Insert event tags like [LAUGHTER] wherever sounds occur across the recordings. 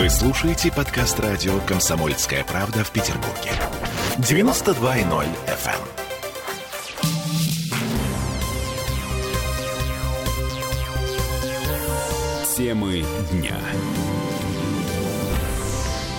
Вы слушаете подкаст радио «Комсомольская правда» в Петербурге. 92.0 FM. Темы дня.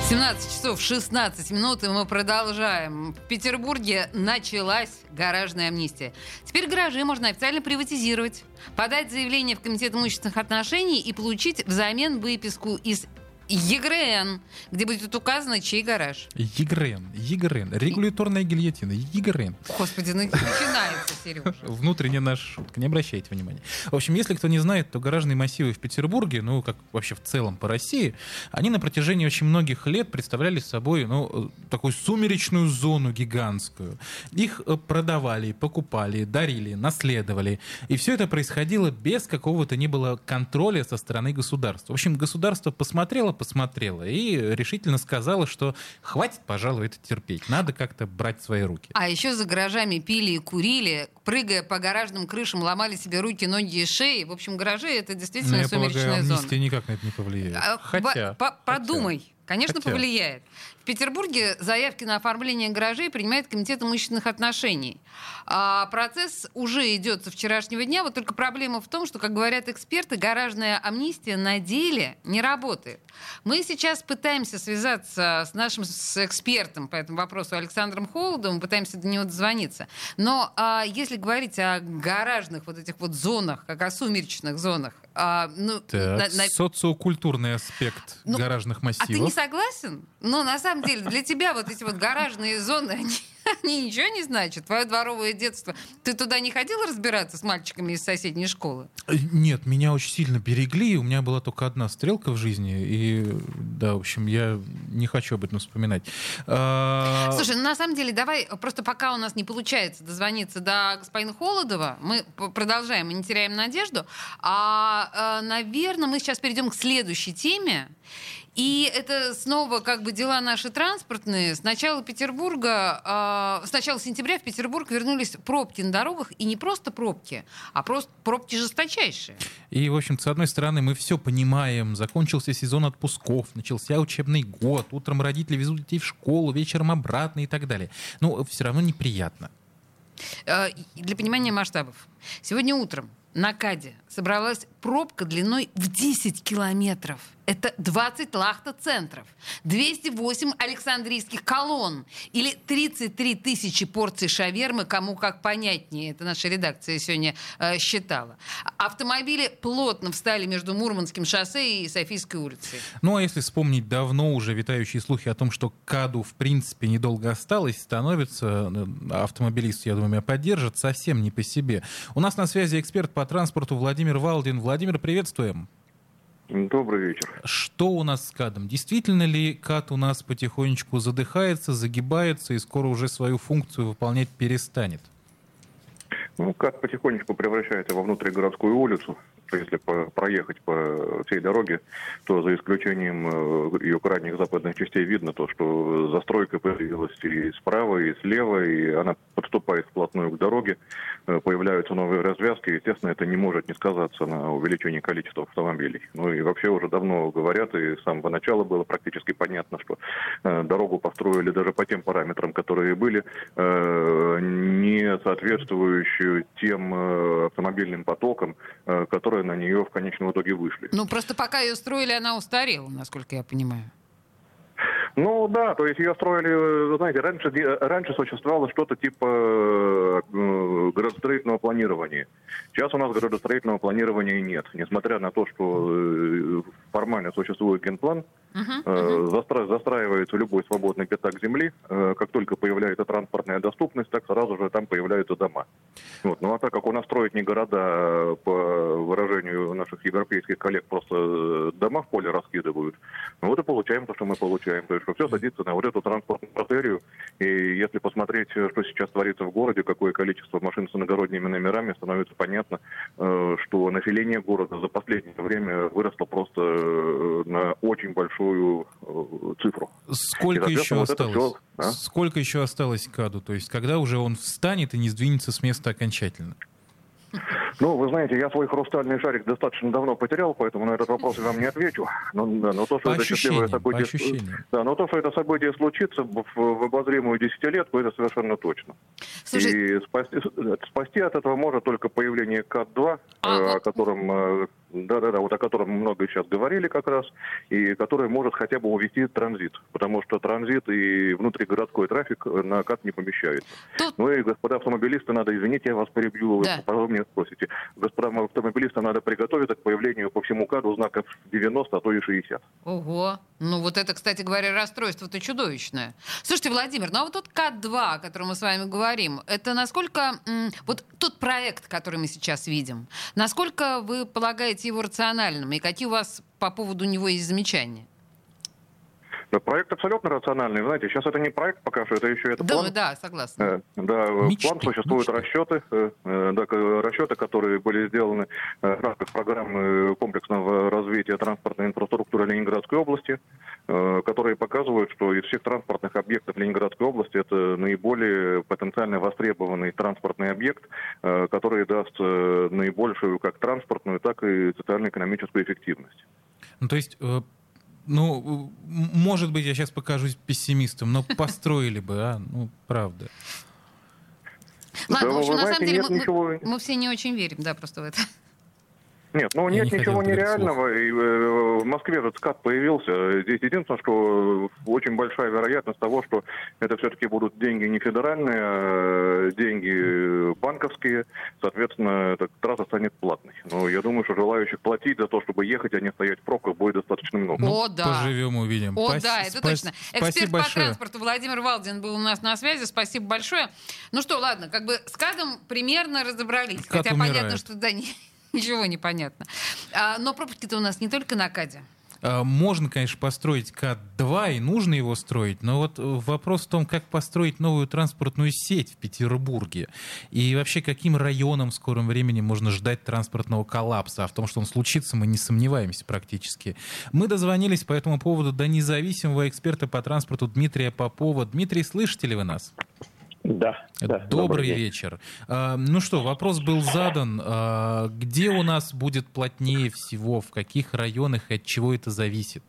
17 часов 16 минут, и мы продолжаем. В Петербурге началась гаражная амнистия. Теперь гаражи можно официально приватизировать, подать заявление в Комитет имущественных отношений и получить взамен выписку из ЕГРН, где будет указано, чей гараж. ЕГРН, ЕГРН, регуляторная гильотина, ЕГРН. Господи, ну начинается, Сережа. [LAUGHS] Внутренняя наша шутка, не обращайте внимания. В общем, если кто не знает, то гаражные массивы в Петербурге, ну, как вообще в целом по России, они на протяжении очень многих лет представляли собой, ну, такую сумеречную зону гигантскую. Их э, продавали, покупали, дарили, наследовали. И все это происходило без какого-то ни было контроля со стороны государства. В общем, государство посмотрело, посмотрела и решительно сказала, что хватит, пожалуй, это терпеть. Надо как-то брать в свои руки. А еще за гаражами пили и курили, прыгая по гаражным крышам, ломали себе руки, ноги и шеи. В общем, гаражи — это действительно Но я сумеречная полагаю, зона. никак на это не повлияет. А, Хотя... по- Подумай. хотя. Конечно, Хотя. повлияет. В Петербурге заявки на оформление гаражей принимает Комитет имущественных отношений. А процесс уже идет со вчерашнего дня. Вот только проблема в том, что, как говорят эксперты, гаражная амнистия на деле не работает. Мы сейчас пытаемся связаться с нашим с экспертом по этому вопросу Александром Холодовым, пытаемся до него дозвониться. Но а, если говорить о гаражных вот этих вот зонах, как о сумеречных зонах, а, ну, Так, на- на- социокультурный аспект Ну, гаражных а массивов. ты не согласен? Ну, на самом деле, для тебя вот эти вот гаражные зоны, [LAUGHS] они, они ничего не значат. Твое дворовое детство. Ты туда не ходил разбираться с мальчиками из соседней школы? Э, Нет, меня очень сильно берегли. У меня была только одна стрелка в жизни. И да, в общем, я не хочу об этом вспоминать. А, Слушай, ну на самом деле, давай, просто пока у нас не получается дозвониться до господина Холодова, мы продолжаем и не теряем надежду. А, наверное, мы сейчас перейдем к следующей теме. И это снова как бы дела наши транспортные. С начала Петербурга, а, с начала сентября в Петербург вернулись пробки на дорогах. И не просто пробки, а просто пробки жесточайшие. И, в общем, с одной стороны, мы все понимаем. Закончился сезон отпусков, начался учебный год. Утром родители везут детей в школу, вечером обратно и так далее. Но все равно неприятно. Э, и Для понимания масштабов. Сегодня утром на Каде собралась пробка длиной в 10 километров. Это 20 лахта-центров, 208 александрийских колонн или 33 тысячи порций шавермы, кому как понятнее. Это наша редакция сегодня э, считала. Автомобили плотно встали между Мурманским шоссе и Софийской улицей. Ну, а если вспомнить давно уже витающие слухи о том, что КАДу, в принципе, недолго осталось, становится, э, автомобилист, я думаю, меня поддержит, совсем не по себе. У нас на связи эксперт по транспорту Владимир Валдин. Владимир, приветствуем. Добрый вечер. Что у нас с КАДом? Действительно ли КАД у нас потихонечку задыхается, загибается и скоро уже свою функцию выполнять перестанет? Ну, как потихонечку превращается во внутригородскую улицу. Если по- проехать по всей дороге, то за исключением э, ее крайних западных частей видно то, что застройка появилась и справа, и слева, и она подступает вплотную к дороге. Э, Появляются новые развязки. Естественно, это не может не сказаться на увеличении количества автомобилей. Ну и вообще уже давно говорят, и с самого начала было практически понятно, что э, дорогу построили даже по тем параметрам, которые были, не соответствующую тем автомобильным потокам, э, которые на нее в конечном итоге вышли. Ну, просто пока ее строили, она устарела, насколько я понимаю. Ну да, то есть ее строили, знаете, раньше, раньше существовало что-то типа э, градостроительного планирования. Сейчас у нас градостроительного планирования нет, несмотря на то, что э, формально существует генплан, Э, застра- застраивается любой свободный пятак земли. Э, Как только появляется транспортная доступность, так сразу же там появляются дома. Вот. Ну а так как у нас строят не города, а, по выражению наших европейских коллег, просто э, дома в поле раскидывают, ну вот и получаем то, что мы получаем. То есть что все садится на вот эту транспортную артерию. И если посмотреть, что сейчас творится в городе, какое количество машин с иногородними номерами, становится понятно, что население города за последнее время выросло просто на очень большую э, цифру. Сколько И, еще вот осталось? всё, а? Сколько еще осталось КАДу? То есть, когда уже он встанет и не сдвинется с места окончательно? Ну, вы знаете, я свой хрустальный шарик достаточно давно потерял, поэтому на этот вопрос я вам не отвечу. Но, да, но то, что По это счастливое событие, да, но то, что это событие случится в, в обозримую десятилетку, это совершенно точно. Слушай, И спасти, спасти от этого может только появление КАТ-2, А, э, о котором э, да-да-да, вот о котором много сейчас говорили как раз, и который может хотя бы увести транзит, потому что транзит и внутригородской трафик на КАТ не помещается. Тут- Ну и, господа автомобилисты, надо, извините, я вас перебью, Да. потом меня спросите. Господа автомобилисты, надо приготовиться к появлению по всему КАДу знаков 90, а то и 60. Ого. Ну вот это, кстати говоря, расстройство-то чудовищное. Слушайте, Владимир, ну а вот тот КАТ-2, о котором мы с вами говорим, это насколько... вот тот проект, который мы сейчас видим, насколько вы полагаете его рациональным? И какие у вас по поводу него есть замечания? Да, проект абсолютно рациональный. Вы знаете, сейчас это не проект пока что, это еще это Да, план. да, согласна. Э, Да, э, Мечты, план существуют мечты. расчеты, э, да, расчеты, которые были сделаны э, в рамках программы комплексного развития транспортной инфраструктуры Ленинградской области, э, которые показывают, что из всех транспортных объектов Ленинградской области это наиболее потенциально востребованный транспортный объект, э, который даст э, наибольшую как транспортную, так и социально-экономическую эффективность. Ну, то есть, э, ну, может быть, я сейчас покажусь пессимистом, но [LAUGHS] построили бы, а? Ну, правда. Ладно, Да, в общем, на самом деле мы, мы- мы все не очень верим, да, просто в это. Нет, ну нет не ничего нереального. И, э, в Москве этот скат появился. Здесь единственное, что очень большая вероятность того, что это все-таки будут деньги не федеральные, а деньги банковские. Соответственно, эта трасса станет платной. Но я думаю, что желающих платить за то, чтобы ехать, а не стоять в пробках, будет достаточно много. О, да. Поживем, увидим. О, Спас- да, это спас- точно. Эксперт Спасибо по большое. транспорту Владимир Валдин был у нас на связи. Спасибо большое. Ну что, ладно, как бы с КАДом примерно разобрались. КАД Хотя умирает. понятно, что да, ни- [LAUGHS] ничего не понятно. А, но пробки-то у нас не только на КАДе. А, Можно, конечно, построить КАТ-2, и нужно его строить, но вот э, вопрос в том, как построить новую транспортную сеть в Петербурге. И вообще, каким районам в скором времени можно ждать транспортного коллапса. А в том, что он случится, мы не сомневаемся практически. Мы дозвонились по этому поводу до независимого эксперта по транспорту Дмитрия Попова. Дмитрий, слышите ли вы нас? Да, да. Добрый день. вечер. А, ну что, вопрос был задан. А, где у нас будет плотнее всего, в каких районах и от чего это зависит?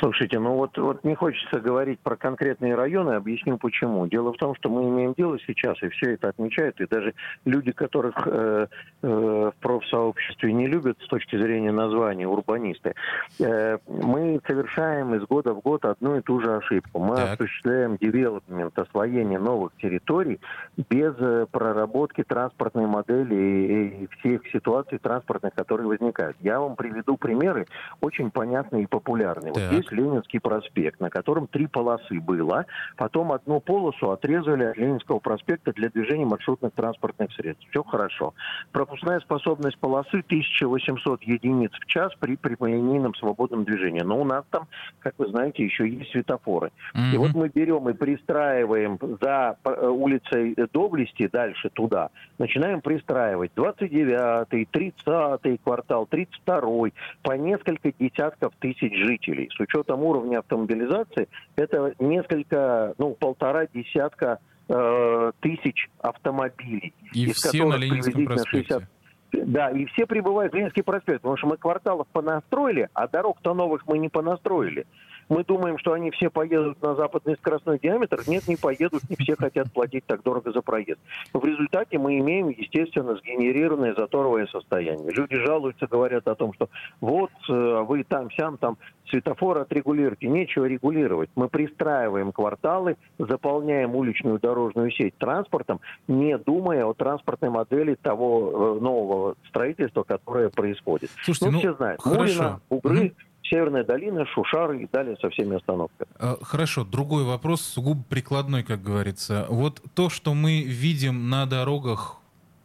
Слушайте, ну вот, вот не хочется говорить про конкретные районы, объясню почему. Дело в том, что мы имеем дело сейчас, и все это отмечают, и даже люди, которых э, э, в профсообществе не любят с точки зрения названия, урбанисты, э, мы совершаем из года в год одну и ту же ошибку. Мы Так. осуществляем девелопмент, освоение новых территорий без э, проработки транспортной модели и, и всех ситуаций транспортных, которые возникают. Я вам приведу примеры, очень понятные и популярные. Вот Так. Есть Ленинский проспект, на котором три полосы было. Потом одну полосу отрезали от Ленинского проспекта для движения маршрутных транспортных средств. Все хорошо. Пропускная способность полосы 1800 единиц в час при прямолинейном свободном движении. Но у нас там, как вы знаете, еще есть светофоры. И вот мы берем и пристраиваем за э, улицей Доблести дальше туда, начинаем пристраивать 29-й, 30-й квартал, 32-й, по несколько десятков тысяч жителей. С учетом уровня автомобилизации, это несколько, ну, полтора десятка э, тысяч автомобилей. И из все на которых Ленинском приблизительно проспекте. Да, и все прибывают в Ленинский проспект, потому что мы кварталов понастроили, а дорог-то новых мы не понастроили. Мы думаем, что они все поедут на западный скоростной диаметр. Нет, не поедут, не все хотят платить так дорого за проезд. В результате мы имеем, естественно, сгенерированное заторовое состояние. Люди жалуются, говорят о том, что вот э, вы там, сям, там светофор отрегулируйте. Нечего регулировать. Мы пристраиваем кварталы, заполняем уличную дорожную сеть транспортом, не думая о транспортной модели того э, нового строительства, которое происходит. Слушайте, ну, ну, все знают. хорошо. Мурина, Угры, Мгм. Северная долина, Шушары и далее со всеми остановками. Э, Хорошо, другой вопрос, сугубо прикладной, как говорится. Вот то, что мы видим на дорогах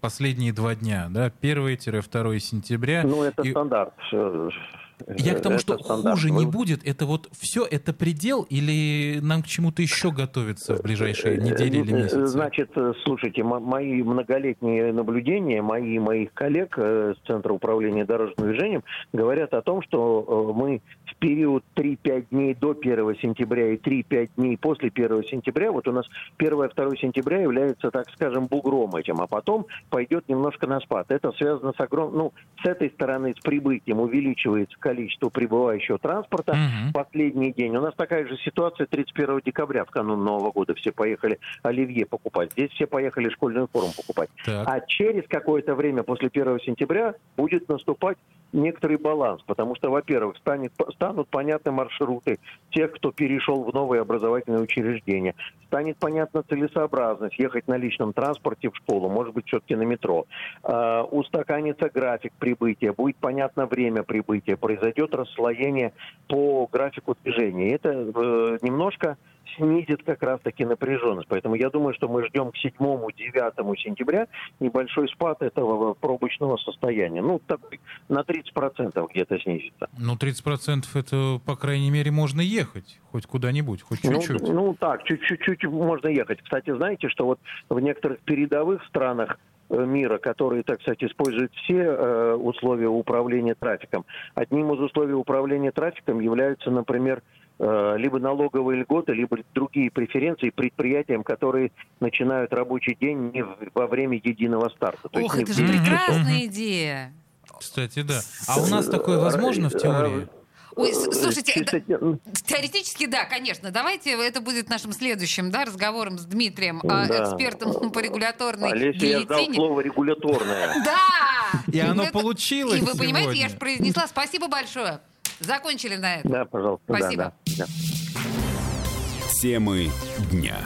последние два дня, да, 1-2 сентября. Ну, это и- стандарт. э, Я к тому, это что стандарт. хуже не будет. Это вот все, это предел, или нам к чему-то еще готовиться в ближайшие Э, недели или э, месяцы? Значит, э, слушайте, мо- мои многолетние наблюдения, мои и моих коллег э, с Центра управления дорожным движением говорят о том, что э, мы в период 3-5 дней до 1 сентября и 3-5 дней после 1 сентября, вот у нас 1-2 сентября является, так скажем, бугром этим, а потом пойдет немножко на спад. Это связано с огромным, ну, с этой стороны, с прибытием увеличивается количество прибывающего транспорта. Мгм. Последний день. У нас такая же ситуация 31 декабря, в канун Нового года. Все поехали оливье покупать. Здесь все поехали школьную форму покупать. Так. А через какое-то время после 1 сентября будет наступать некоторый баланс, потому что, во-первых, станет, станут понятны маршруты тех, кто перешел в новые образовательные учреждения. Станет понятна целесообразность ехать на личном транспорте в школу, может быть, все-таки на метро. А, устаканится график прибытия, будет понятно время прибытия, произойдет расслоение по графику движения. Это э, немножко снизит как раз-таки напряженность. Поэтому я думаю, что мы ждем к 7-9 сентября небольшой спад этого пробочного состояния. Ну, такой на 30% где-то снизится. Ну, 30% это, по крайней мере, можно ехать хоть куда-нибудь, хоть Ну, чуть-чуть. Ну, так, чуть-чуть можно ехать. Кстати, знаете, что вот в некоторых передовых странах э, мира, которые, так сказать, используют все э, условия управления трафиком. Одним из условий управления трафиком являются, например, либо налоговые льготы, либо другие преференции предприятиям, которые начинают рабочий день не во время единого старта. То Ох, есть это же прекрасная идея. Кстати, да. А у нас такое возможно в теории? Ой, с- слушайте, Чисто это- те- Теоретически, да, конечно. Давайте это будет нашим следующим да, разговором с Дмитрием, а, Да. экспертом по регуляторной Олеся, я ждал гильотине. слово регуляторное. [LAUGHS] Да! И оно получилось И вы понимаете, я же произнесла. Спасибо большое. Закончили на этом. Да, пожалуйста. да, Спасибо. да, да. Темы дня.